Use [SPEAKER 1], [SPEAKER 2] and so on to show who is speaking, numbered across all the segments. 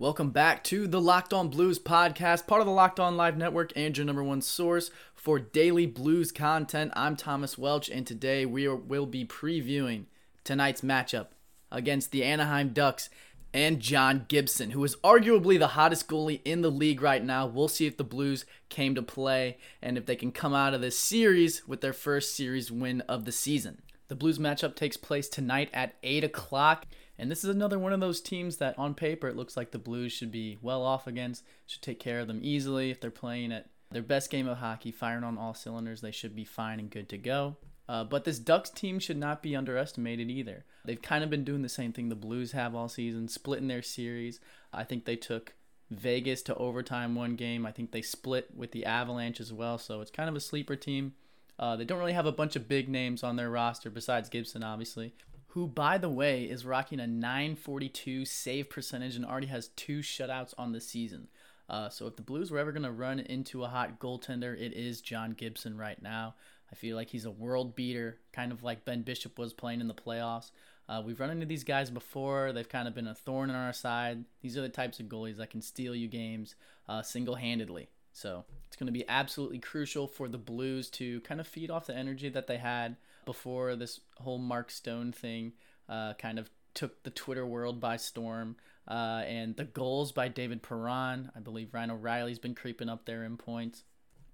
[SPEAKER 1] Welcome back to the Locked On Blues podcast, part of the Locked On Live Network and your number one source for daily blues content. I'm Thomas Welch, and today we are, will be previewing tonight's matchup against the Anaheim Ducks and John Gibson, who is arguably the hottest goalie in the league right now. We'll see if the Blues came to play and if they can come out of this series with their first series win of the season. The Blues matchup takes place tonight at 8 o'clock. And this is another one of those teams that on paper it looks like the Blues should be well off against, should take care of them easily. If they're playing at their best game of hockey, firing on all cylinders, they should be fine and good to go. Uh, but this Ducks team should not be underestimated either. They've kind of been doing the same thing the Blues have all season, splitting their series. I think they took Vegas to overtime one game. I think they split with the Avalanche as well. So it's kind of a sleeper team. Uh, they don't really have a bunch of big names on their roster besides Gibson, obviously, who, by the way, is rocking a 942 save percentage and already has two shutouts on the season. Uh, so if the Blues were ever going to run into a hot goaltender, it is John Gibson right now. I feel like he's a world beater, kind of like Ben Bishop was playing in the playoffs. Uh, we've run into these guys before. They've kind of been a thorn in our side. These are the types of goalies that can steal you games uh, single handedly. So it's going to be absolutely crucial for the Blues to kind of feed off the energy that they had before this whole Mark Stone thing uh, kind of took the Twitter world by storm. Uh, and the goals by David Perron. I believe Ryan O'Reilly's been creeping up there in points.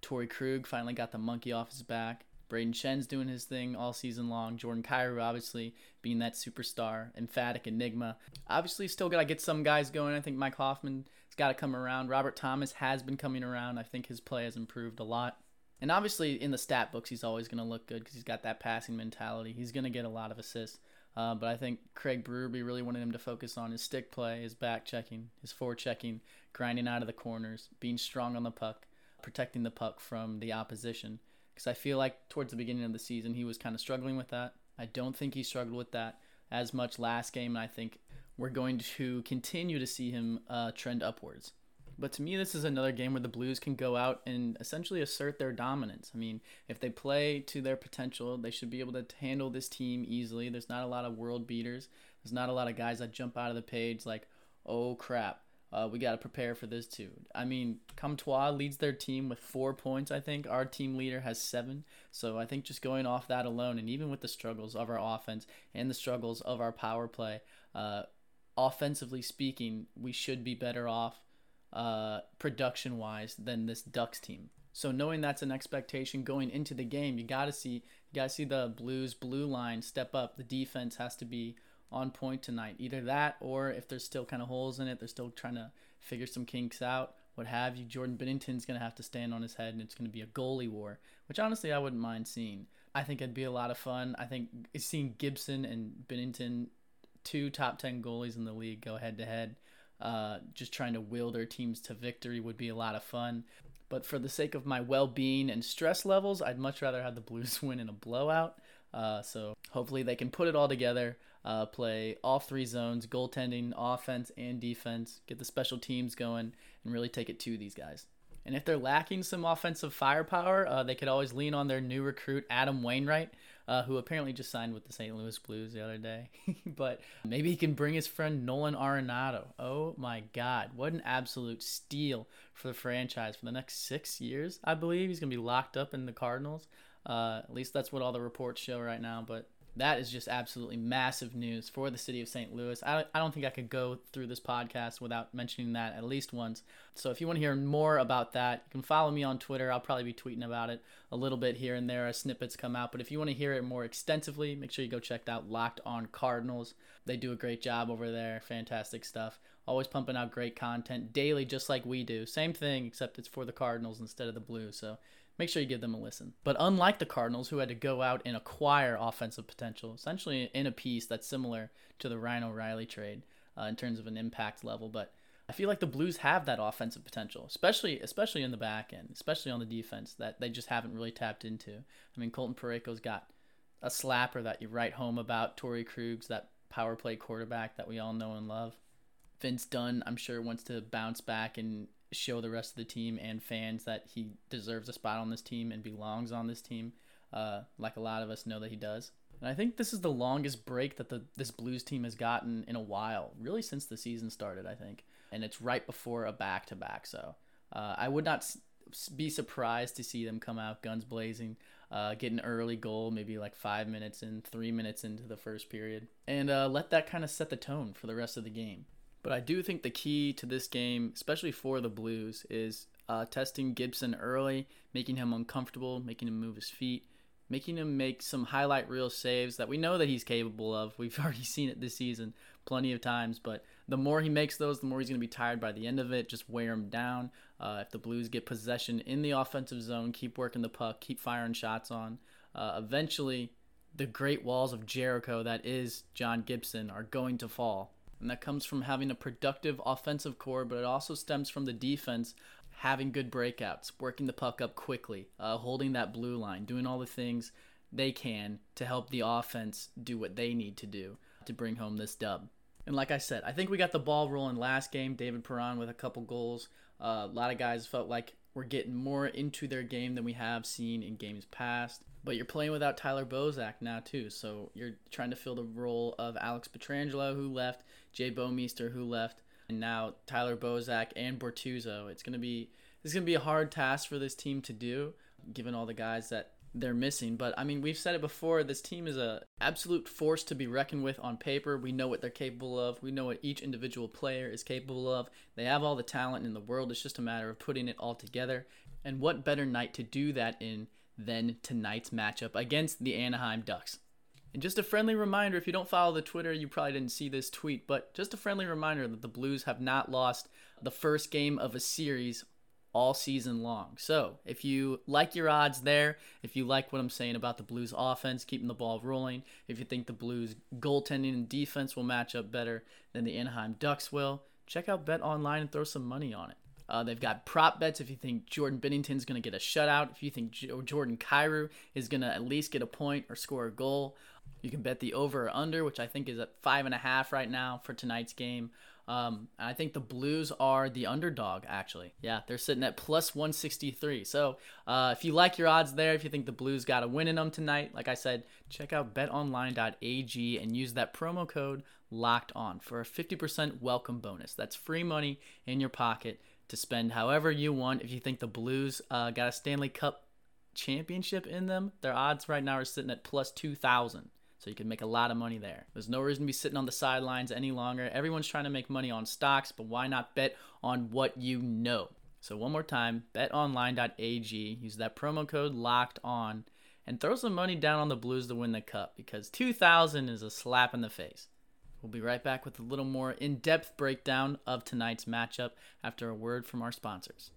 [SPEAKER 1] Torey Krug finally got the monkey off his back. Brayden Schenn's doing his thing all season long. Jordan Kyrou, obviously, being that superstar, emphatic enigma. Obviously, still got to get some guys going. I think Mike Hoffman's got to come around. Robert Thomas has been coming around. I think his play has improved a lot. And obviously, in the stat books, he's always going to look good because he's got that passing mentality. He's going to get a lot of assists. Uh, but I think Craig Berube really wanted him to focus on his stick play, his back checking, his forechecking, checking, grinding out of the corners, being strong on the puck, protecting the puck from the opposition. Because I feel like towards the beginning of the season, he was kind of struggling with that. I don't think he struggled with that as much last game, and I think we're going to continue to see him uh, trend upwards. But to me, this is another game where the Blues can go out and essentially assert their dominance. I mean, if they play to their potential, they should be able to handle this team easily. There's not a lot of world beaters. There's not a lot of guys that jump out of the page like, oh crap, uh, we got to prepare for this too. I mean, Comtois leads their team with four points, I think. Our team leader has seven. So I think just going off that alone, and even with the struggles of our offense and the struggles of our power play, uh, offensively speaking, we should be better off uh, production wise than this Ducks team. So knowing that's an expectation going into the game, you got to see you got to see the Blues blue line step up. The defense has to be on point tonight. Either that or if there's still kind of holes in it, they're still trying to figure some kinks out, what have you. Jordan Binnington's going to have to stand on his head and it's to be a goalie war, which honestly I wouldn't mind seeing. I think it'd be a lot of fun. I think seeing Gibson and Binnington, two top 10 goalies in the league, go head to head, just trying to will their teams to victory would be a lot of fun. But for the sake of my well being and stress levels, I'd much rather have the Blues win in a blowout. Uh, so hopefully they can put it all together uh, play all three zones goaltending, offense, and defense, get the special teams going, and really take it to these guys. And if they're lacking some offensive firepower, uh, they could always lean on their new recruit, Adam Wainwright, uh, who apparently just signed with the St. Louis Blues the other day. but maybe he can bring his friend Nolan Arenado. Oh my God, what an absolute steal for the franchise for the next six years, I believe. He's going to be locked up in the Cardinals. Uh, at least that's what all the reports show right now. But that is just absolutely massive news for the city of St. Louis. I, I don't think I could go through this podcast without mentioning that at least once. So if you want to hear more about that, you can follow me on Twitter. I'll probably be tweeting about it a little bit here and there as snippets come out. But if you want to hear it more extensively, make sure you go check out Locked On Cardinals. They do a great job over there. Fantastic stuff. Always pumping out great content daily, just like we do. Same thing, except it's for the Cardinals instead of the Blues. So make sure you give them a listen. But unlike the Cardinals, who had to go out and acquire offensive potential, essentially in a piece that's similar to the Ryan O'Reilly trade uh, in terms of an impact level, but I feel like the Blues have that offensive potential, especially especially in the back end, especially on the defense that they just haven't really tapped into. I mean, Colton Parayko's got a slapper that you write home about. Torey Krug's that power play quarterback that we all know and love. Vince Dunn, I'm sure, wants to bounce back and show the rest of the team and fans that he deserves a spot on this team and belongs on this team, uh, like a lot of us know that he does. And I think this is the longest break that the this Blues team has gotten in a while, really since the season started, I think. And it's right before a back to back. So uh, I would not be surprised to see them come out guns blazing, uh, get an early goal, maybe like five minutes in, three minutes into the first period, and uh, let that kind of set the tone for the rest of the game. But I do think the key to this game, especially for the Blues, is uh, testing Gibson early, making him uncomfortable, making him move his feet, making him make some highlight reel saves that we know that he's capable of. We've already seen it this season plenty of times, but the more he makes those, the more he's going to be tired by the end of it. Just wear him down. Uh, if the Blues get possession in the offensive zone, keep working the puck, keep firing shots on. Uh, eventually, the great walls of Jericho that is John Gibson are going to fall. And that comes from having a productive offensive core, but it also stems from the defense having good breakouts, working the puck up quickly, uh, holding that blue line, doing all the things they can to help the offense do what they need to do to bring home this dub. And like I said, I think we got the ball rolling last game. David Perron with a couple goals. Uh, a lot of guys felt like we're getting more into their game than we have seen in games past. But you're playing without Tyler Bozak now too, so you're trying to fill the role of Alex Pietrangelo who left, Jay Bouwmeester who left, and now Tyler Bozak and Bortuzzo. It's gonna be it's gonna be a hard task for this team to do, given all the guys that they're missing. But I mean, we've said it before. This team is a absolute force to be reckoned with on paper. We know what they're capable of. We know what each individual player is capable of. They have all the talent in the world. It's just a matter of putting it all together. And what better night to do that in than tonight's matchup against the Anaheim Ducks? And just a friendly reminder if you don't follow the Twitter, you probably didn't see this tweet, but just a friendly reminder that the Blues have not lost the first game of a series all season long. So, if you like your odds there, if you like what I'm saying about the Blues offense, keeping the ball rolling, if you think the Blues goaltending and defense will match up better than the Anaheim Ducks will, check out Bet Online and throw some money on it. Uh, they've got prop bets if you think Jordan Binnington's going to get a shutout, if you think Jordan Kyrou is going to at least get a point or score a goal. You can bet the over or under, which I think is at five and a half right now for tonight's game. Um, I think the Blues are the underdog, actually. Yeah, they're sitting at plus 163. So uh, if you like your odds there, if you think the Blues got a win in them tonight, like I said, check out betonline.ag and use that promo code locked on for a 50% welcome bonus. That's free money in your pocket to spend however you want. If you think the Blues uh, got a Stanley Cup championship in them, their odds right now are sitting at plus 2,000. So you can make a lot of money there. There's no reason to be sitting on the sidelines any longer. Everyone's trying to make money on stocks, but why not bet on what you know? So one more time, betonline.ag. Use that promo code locked on and throw some money down on the Blues to win the cup because 2000 is a slap in the face. We'll be right back with a little more in-depth breakdown of tonight's matchup after a word from our sponsors.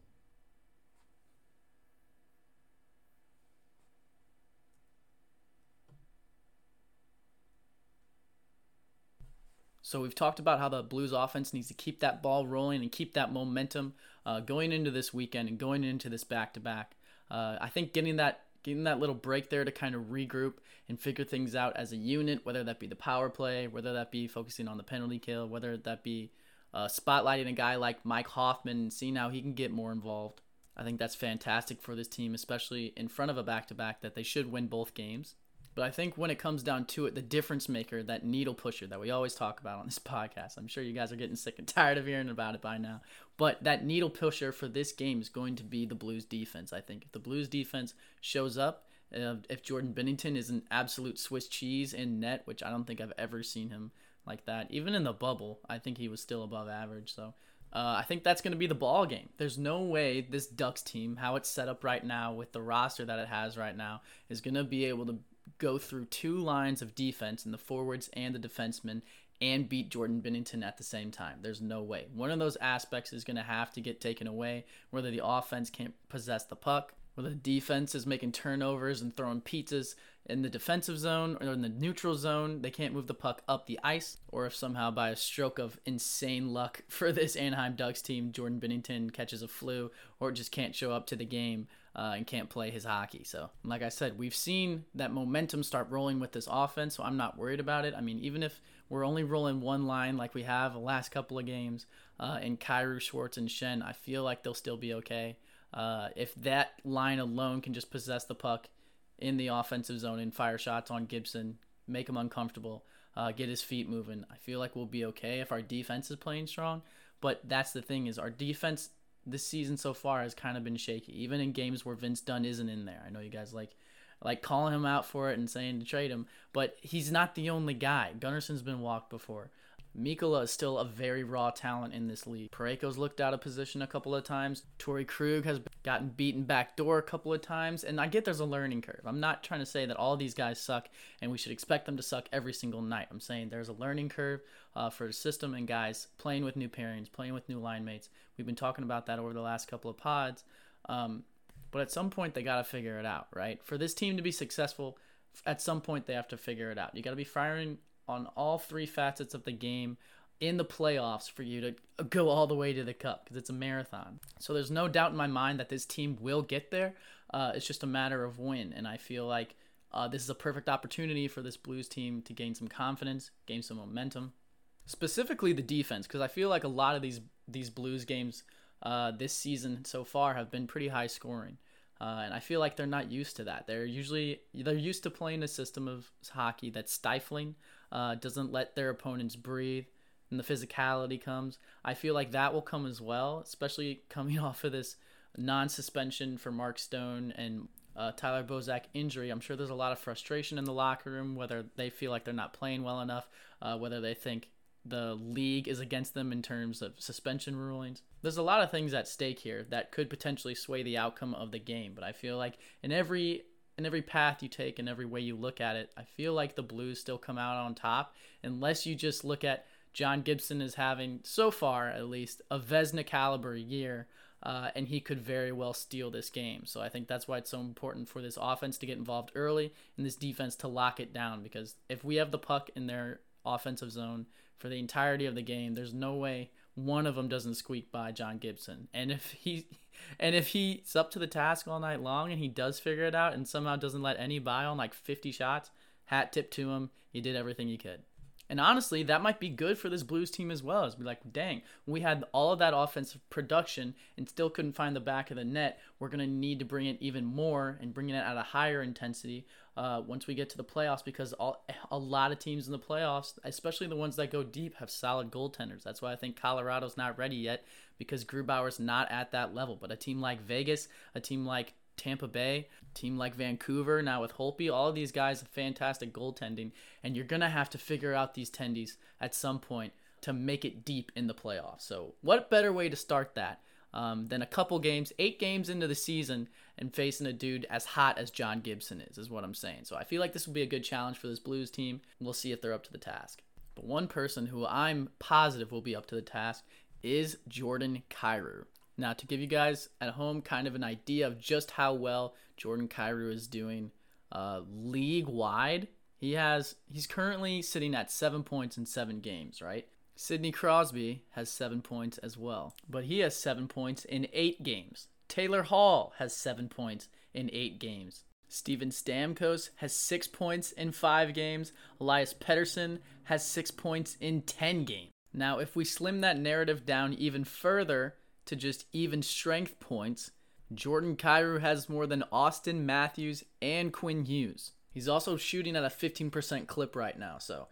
[SPEAKER 1] So we've talked about how the Blues offense needs to keep that ball rolling and keep that momentum uh, going into this weekend and going into this back to back. I think getting that getting that little break there to kind of regroup and figure things out as a unit, whether that be the power play, whether that be focusing on the penalty kill, whether that be uh, spotlighting a guy like Mike Hoffman and seeing how he can get more involved. I think that's fantastic for this team, especially in front of a back to back that they should win both games. But I think when it comes down to it, the difference maker, that needle pusher that we always talk about on this podcast, I'm sure you guys are getting sick and tired of hearing about it by now. But that needle pusher for this game is going to be the Blues defense. I think if the Blues defense shows up, uh, if Jordan Binnington is an absolute Swiss cheese in net, which I don't think I've ever seen him like that, even in the bubble, I think he was still above average. So uh, I think that's going to be the ball game. There's no way this Ducks team, how it's set up right now with the roster that it has right now, is going to be able to go through two lines of defense in the forwards and the defensemen and beat Jordan Binnington at the same time. There's no way. One of those aspects is going to have to get taken away, whether the offense can't possess the puck, whether the defense is making turnovers and throwing pizzas in the defensive zone or in the neutral zone, they can't move the puck up the ice, or if somehow by a stroke of insane luck for this Anaheim Ducks team, Jordan Binnington catches a flu or just can't show up to the game uh, and can't play his hockey. So, like I said, we've seen that momentum start rolling with this offense, so I'm not worried about it. I mean, even if we're only rolling one line like we have the last couple of games uh, in Kyrou, Schwartz, and Schenn, I feel like they'll still be okay. Uh, if that line alone can just possess the puck in the offensive zone and fire shots on Gibson, make him uncomfortable, uh, get his feet moving. I feel like we'll be okay if our defense is playing strong. But that's the thing is our defense this season so far has kind of been shaky, even in games where Vince Dunn isn't in there. I know you guys like like calling him out for it and saying to trade him, but he's not the only guy. Gunnarsson's been walked before. Mikkola is still a very raw talent in this league. Parayko's looked out of position a couple of times. Torey Krug has gotten beaten back door a couple of times, and I get there's a learning curve. I'm not trying to say that all these guys suck and we should expect them to suck every single night. I'm saying there's a learning curve uh, for the system and guys playing with new pairings, playing with new line mates. We've been talking about that over the last couple of pods. Um, but at some point, they got to figure it out, right? For this team to be successful, at some point, they have to figure it out. You got to be firing on all three facets of the game in the playoffs for you to go all the way to the cup because it's a marathon. So there's no doubt in my mind that this team will get there. Uh, it's just a matter of when. And I feel like uh, this is a perfect opportunity for this Blues team to gain some confidence, gain some momentum. Specifically the defense, because I feel like a lot of these these Blues games uh, this season so far have been pretty high scoring. Uh, and I feel like they're not used to that. They're usually they're used to playing a system of hockey that's stifling, uh, doesn't let their opponents breathe, and the physicality comes. I feel like that will come as well, especially coming off of this non-suspension for Mark Stone and uh, Tyler Bozak injury. I'm sure there's a lot of frustration in the locker room, whether they feel like they're not playing well enough, uh, whether they think the league is against them in terms of suspension rulings. There's a lot of things at stake here that could potentially sway the outcome of the game, but I feel like in every in every path you take and every way you look at it, I feel like the Blues still come out on top unless you just look at John Gibson as having so far at least a Vezina caliber year. Uh, and he could very well steal this game. So I think that's why it's so important for this offense to get involved early and this defense to lock it down. Because if we have the puck in their offensive zone, for the entirety of the game. There's no way one of them doesn't squeak by John Gibson. And if he and if he's up to the task all night long and he does figure it out and somehow doesn't let any by on like 50 shots, hat tip to him. He did everything he could. And honestly, that might be good for this Blues team as well. It's be like, dang, we had all of that offensive production and still couldn't find the back of the net. We're to need to bring it even more and bring it at a higher intensity uh, once we get to the playoffs because all, a lot of teams in the playoffs, especially the ones that go deep, have solid goaltenders. That's why I think Colorado's not ready yet because Grubauer's not at that level. But a team like Vegas, a team like Tampa Bay, team like Vancouver, now with Holtby, all of these guys have fantastic goaltending, and you're gonna have to figure out these tendies at some point to make it deep in the playoffs. So, what better way to start that um, than a couple games, eight games into the season, and facing a dude as hot as John Gibson is, is what I'm saying. So, I feel like this will be a good challenge for this Blues team. We'll see if they're up to the task. But one person who I'm positive will be up to the task is Jordan Kyrou. Now, to give you guys at home kind of an idea of just how well Jordan Kyrou is doing uh, league wide, he has he's currently sitting at seven points in seven games, right? Sidney Crosby has seven points as well, but he has seven points in eight games. Taylor Hall has seven points in eight games. Steven Stamkos has six points in five games. Elias Pettersson has six points in ten games. Now, if we slim that narrative down even further to just even strength points, Jordan Kyrou has more than Auston Matthews and Quinn Hughes. He's also shooting at a 15% clip right now, so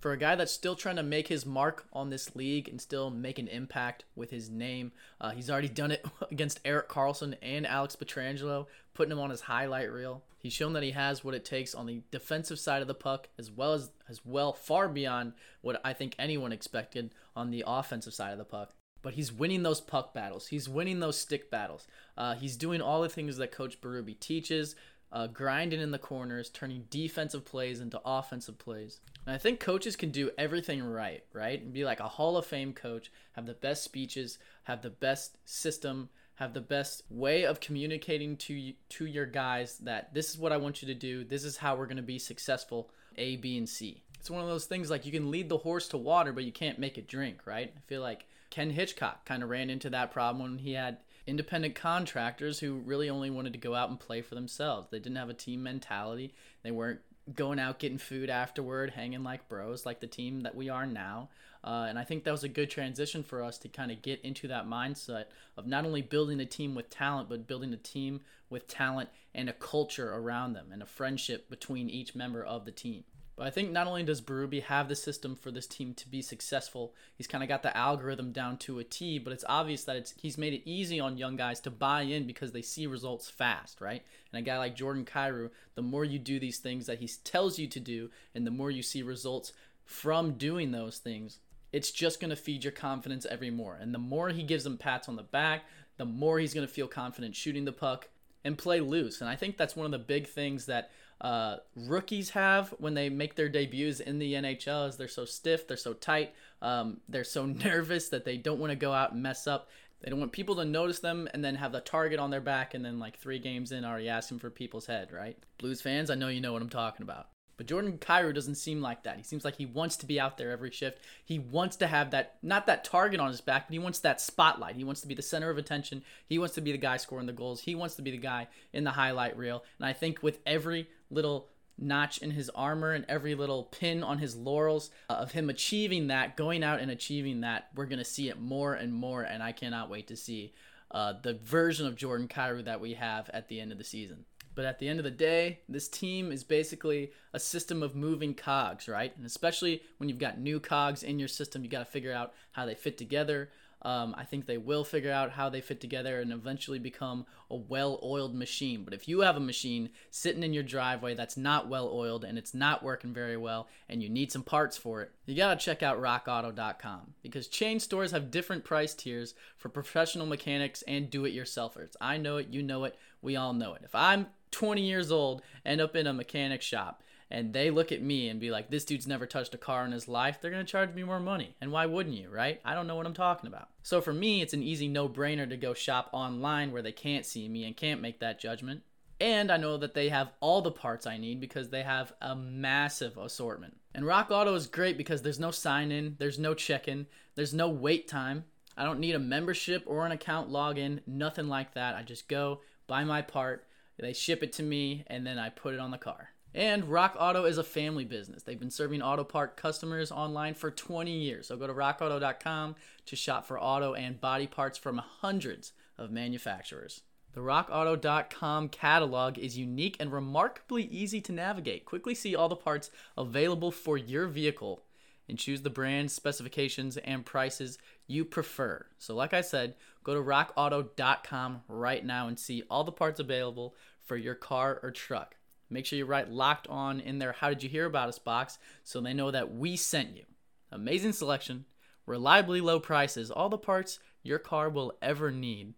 [SPEAKER 1] for a guy that's still trying to make his mark on this league and still make an impact with his name, uh, he's already done it against Erik Karlsson and Alex Pietrangelo, putting him on his highlight reel. He's shown that he has what it takes on the defensive side of the puck, as well as as well far beyond what I think anyone expected on the offensive side of the puck but he's winning those puck battles. He's winning those stick battles. Uh, he's doing all the things that Coach Berube teaches, uh, grinding in the corners, turning defensive plays into offensive plays. And I think coaches can do everything right, right? And be like a Hall of Fame coach, have the best speeches, have the best system, have the best way of communicating to to your guys that this is what I want you to do. This is how we're going to be successful. A, B, and C. It's one of those things like you can lead the horse to water, but you can't make it drink, right? I feel like Ken Hitchcock kind of ran into that problem when he had independent contractors who really only wanted to go out and play for themselves. They didn't have a team mentality. They weren't going out getting food afterward, hanging like bros, like the team that we are now. Uh, and I think that was a good transition for us to kind of get into that mindset of not only building a team with talent, but building a team with talent and a culture around them and a friendship between each member of the team. But I think not only does Berube have the system for this team to be successful, he's kind of got the algorithm down to a T, but it's obvious that it's he's made it easy on young guys to buy in because they see results fast, right? And a guy like Jordan Kyrou, the more you do these things that he tells you to do, and the more you see results from doing those things, it's just going to feed your confidence every more. And the more he gives them pats on the back, the more he's going to feel confident shooting the puck and play loose. And I think that's one of the big things that uh, rookies have when they make their debuts in the NHL is they're so stiff, they're so tight, um, they're so nervous that they don't want to go out and mess up. They don't want people to notice them and then have the target on their back and then like three games in already asking for people's head, right? Blues fans, I know you know what I'm talking about. But Jordan Kyrou doesn't seem like that. He seems like he wants to be out there every shift. He wants to have that, not that target on his back, but he wants that spotlight. He wants to be the center of attention. He wants to be the guy scoring the goals. He wants to be the guy in the highlight reel. And I think with every little notch in his armor and every little pin on his laurels uh, of him achieving that, going out and achieving that, we're going to see it more and more. And I cannot wait to see uh, the version of Jordan Kyrou that we have at the end of the season. But at the end of the day, this team is basically a system of moving cogs, right? And especially when you've got new cogs in your system, you got to figure out how they fit together. Um, I think they will figure out how they fit together and eventually become a well oiled machine. But if you have a machine sitting in your driveway that's not well oiled and it's not working very well and you need some parts for it, you got to check out rockauto.com because chain stores have different price tiers for professional mechanics and do it yourselfers. I know it, you know it, we all know it. If I'm 20 years old, end up in a mechanic shop, and they look at me and be like, this dude's never touched a car in his life, they're gonna charge me more money. And why wouldn't you, right? I don't know what I'm talking about. So for me, it's an easy no brainer to go shop online where they can't see me and can't make that judgment. And I know that they have all the parts I need because they have a massive assortment. And Rock Auto is great because there's no sign in, there's no check in, there's no wait time. I don't need a membership or an account login, nothing like that. I just go, buy my part, they ship it to me, and then I put it on the car. And Rock Auto is a family business. They've been serving auto part customers online for 20 years. So go to rockauto.com to shop for auto and body parts from hundreds of manufacturers. The rockauto.com catalog is unique and remarkably easy to navigate. Quickly see all the parts available for your vehicle and choose the brand, specifications, and prices you prefer. So, like I said, go to rockauto.com right now and see all the parts available for your car or truck. Make sure you write locked on in there, how did you hear about us box, so they know that we sent you. Amazing selection, reliably low prices, all the parts your car will ever need.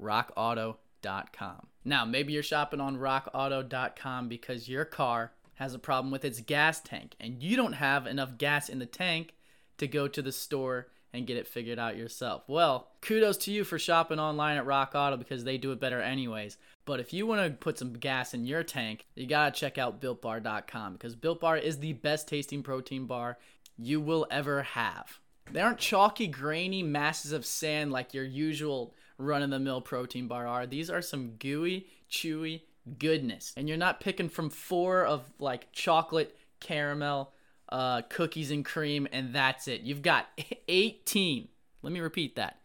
[SPEAKER 1] RockAuto.com. Now, maybe you're shopping on RockAuto.com because your car has a problem with its gas tank and you don't have enough gas in the tank to go to the store and get it figured out yourself. Well, kudos to you for shopping online at Rock Auto because they do it better anyways. But if you want to put some gas in your tank, you got to check out builtbar.com because Built Bar is the best tasting protein bar you will ever have. They aren't chalky, grainy masses of sand like your usual run of the mill protein bar are. These are some gooey, chewy goodness. And you're not picking from four of like chocolate, caramel, uh, cookies and cream, and that's it. You've got 18. Let me repeat that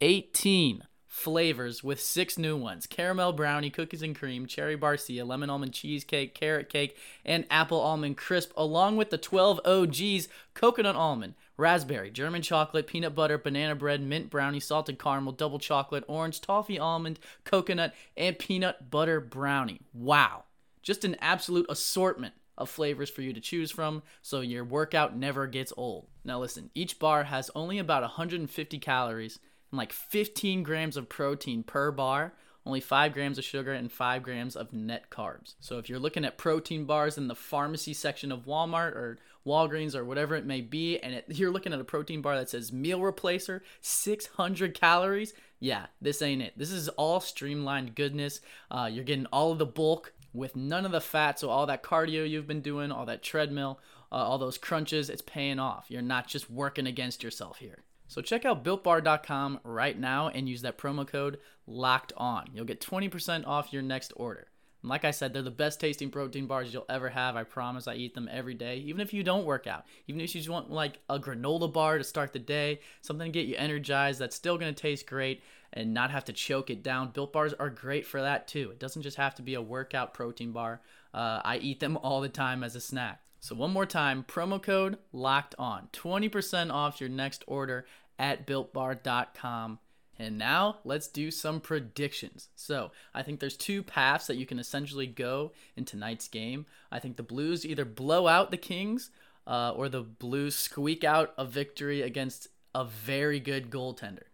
[SPEAKER 1] 18 flavors with six new ones caramel brownie, cookies and cream, cherry barcia, lemon almond cheesecake, carrot cake, and apple almond crisp, along with the 12 OGs coconut almond, raspberry, German chocolate, peanut butter, banana bread, mint brownie, salted caramel, double chocolate, orange, toffee almond, coconut, and peanut butter brownie. Wow. Just an absolute assortment of flavors for you to choose from so your workout never gets old. Now, listen, each bar has only about 150 calories and like 15 grams of protein per bar, only 5 grams of sugar and 5 grams of net carbs. So, if you're looking at protein bars in the pharmacy section of Walmart or Walgreens or whatever it may be, and it, you're looking at a protein bar that says meal replacer, 600 calories, yeah, this ain't it. This is all streamlined goodness. Uh, you're getting all of the bulk with none of the fat. So all that cardio you've been doing, all that treadmill, uh, all those crunches, it's paying off. You're not just working against yourself here. So check out builtbar.com right now and use that promo code locked on. You'll get 20% off your next order. And like I said, they're the best tasting protein bars you'll ever have. I promise I eat them every day, even if you don't work out. Even if you just want like a granola bar to start the day, something to get you energized that's still going to taste great and not have to choke it down. Built bars are great for that too. It doesn't just have to be a workout protein bar. Uh, I eat them all the time as a snack. So, one more time promo code locked on 20% off your next order at builtbar.com. And now let's do some predictions. So, I think there's two paths that you can essentially go in tonight's game. I think the Blues either blow out the Kings uh, or the Blues squeak out a victory against a very good goaltender.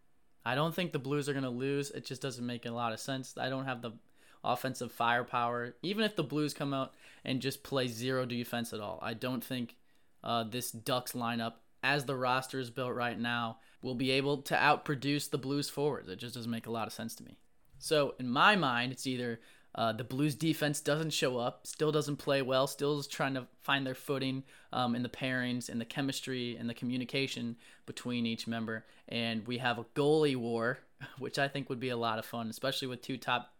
[SPEAKER 1] I don't think the Blues are going to lose. It just doesn't make a lot of sense. I don't have the offensive firepower. Even if the Blues come out and just play zero defense at all, I don't think uh, this Ducks lineup, as the roster is built right now, will be able to outproduce the Blues forwards. It just doesn't make a lot of sense to me. So in my mind, it's either uh, the Blues defense doesn't show up, still doesn't play well, still is trying to find their footing um, in the pairings, in the chemistry, and the communication between each member. And we have a goalie war, which I think would be a lot of fun, especially with two top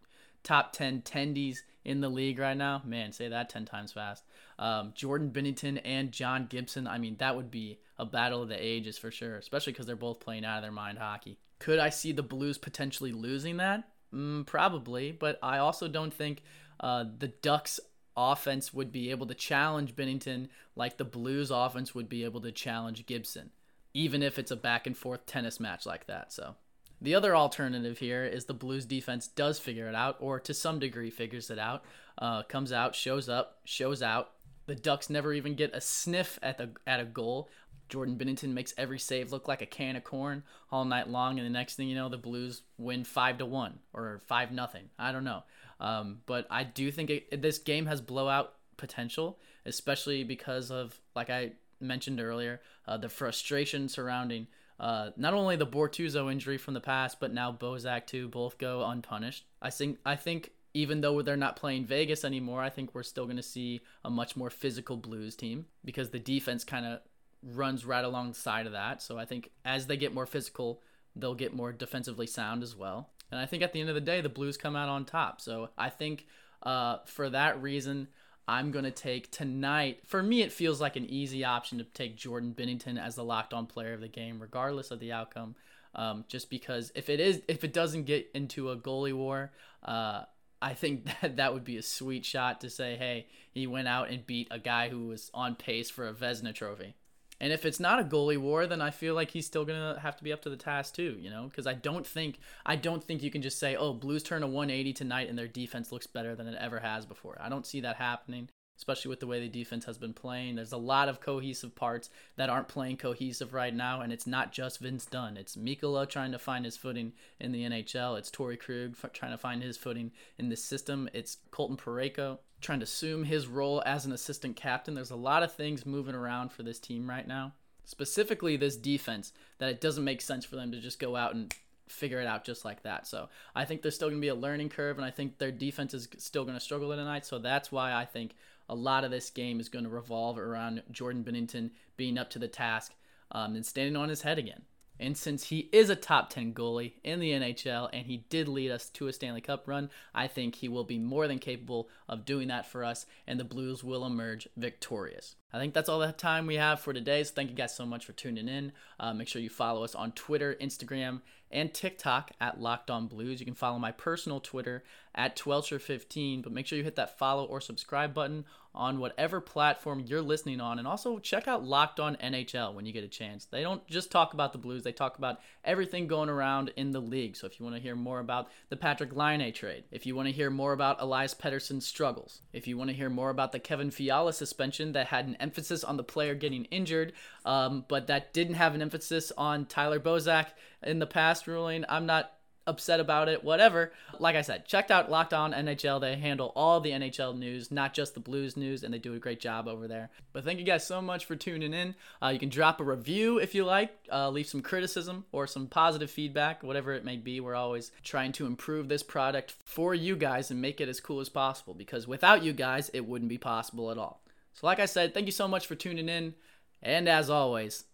[SPEAKER 1] top 10 tendies in the league right now. Man, say that 10 times fast. Um, Jordan Binnington and John Gibson. I mean, that would be a battle of the ages for sure, especially because they're both playing out of their mind hockey. Could I see the Blues potentially losing that? Mm, probably, but I also don't think uh, the Ducks offense would be able to challenge Binnington like the Blues offense would be able to challenge Gibson, even if it's a back and forth tennis match like that. So the other alternative here is the Blues defense does figure it out, or to some degree figures it out, uh, comes out, shows up, shows out. The Ducks never even get a sniff at the at a goal. Jordan Binnington makes every save look like a can of corn all night long, and the next thing you know, the Blues win five to one or five nothing. I don't know, um, but I do think it, this game has blowout potential, especially because of like I mentioned earlier, uh, the frustration surrounding uh, not only the Bortuzzo injury from the past, but now Bozak too, both go unpunished. I think I think even though they're not playing Vegas anymore, I think we're still going to see a much more physical Blues team because the defense kind of runs right alongside of that. So I think as they get more physical, they'll get more defensively sound as well. And I think at the end of the day, the Blues come out on top. So I think uh, for that reason, I'm going to take tonight. For me, it feels like an easy option to take Jordan Binnington as the locked on player of the game, regardless of the outcome. Um, just because if it is, if it doesn't get into a goalie war, uh, I think that that would be a sweet shot to say, hey, he went out and beat a guy who was on pace for a Vezina trophy. And if it's not a goalie war, then I feel like he's still gonna have to be up to the task too, you know, because I don't think I don't think you can just say, oh, Blues turn a 180 tonight and their defense looks better than it ever has before. I don't see that happening, especially with the way the defense has been playing. There's a lot of cohesive parts that aren't playing cohesive right now, and it's not just Vince Dunn. It's Mikkola trying to find his footing in the NHL. It's Torey Krug trying to find his footing in the system. It's Colton Parayko trying to assume his role as an assistant captain. There's a lot of things moving around for this team right now, specifically this defense, that it doesn't make sense for them to just go out and figure it out just like that. So I think there's still going to be a learning curve, and I think their defense is still going to struggle tonight. So that's why I think a lot of this game is going to revolve around Jordan Binnington being up to the task um, and standing on his head again. And since he is a top 10 goalie in the NHL and he did lead us to a Stanley Cup run, I think he will be more than capable of doing that for us and the Blues will emerge victorious. I think that's all the time we have for today. So thank you guys so much for tuning in. Uh, make sure you follow us on Twitter, Instagram, and TikTok at Locked On Blues. You can follow my personal Twitter at Twelcher15, but make sure you hit that follow or subscribe button on whatever platform you're listening on. And also check out Locked On NHL when you get a chance. They don't just talk about the Blues, they talk about everything going around in the league. So if you want to hear more about the Patrik Laine trade, if you want to hear more about Elias Pettersson's struggles, if you want to hear more about the Kevin Fiala suspension that had an emphasis on the player getting injured, um, but that didn't have an emphasis on Tyler Bozak in the past ruling, I'm not upset about it, whatever. Like I said, checked out Locked On NHL. They handle all the NHL news, not just the Blues news, and they do a great job over there. But thank you guys so much for tuning in. Uh, you can drop a review if you like, uh, leave some criticism or some positive feedback, whatever it may be. We're always trying to improve this product for you guys and make it as cool as possible because without you guys, it wouldn't be possible at all. So, like I said, thank you so much for tuning in. And as always,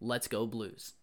[SPEAKER 1] let's go, Blues.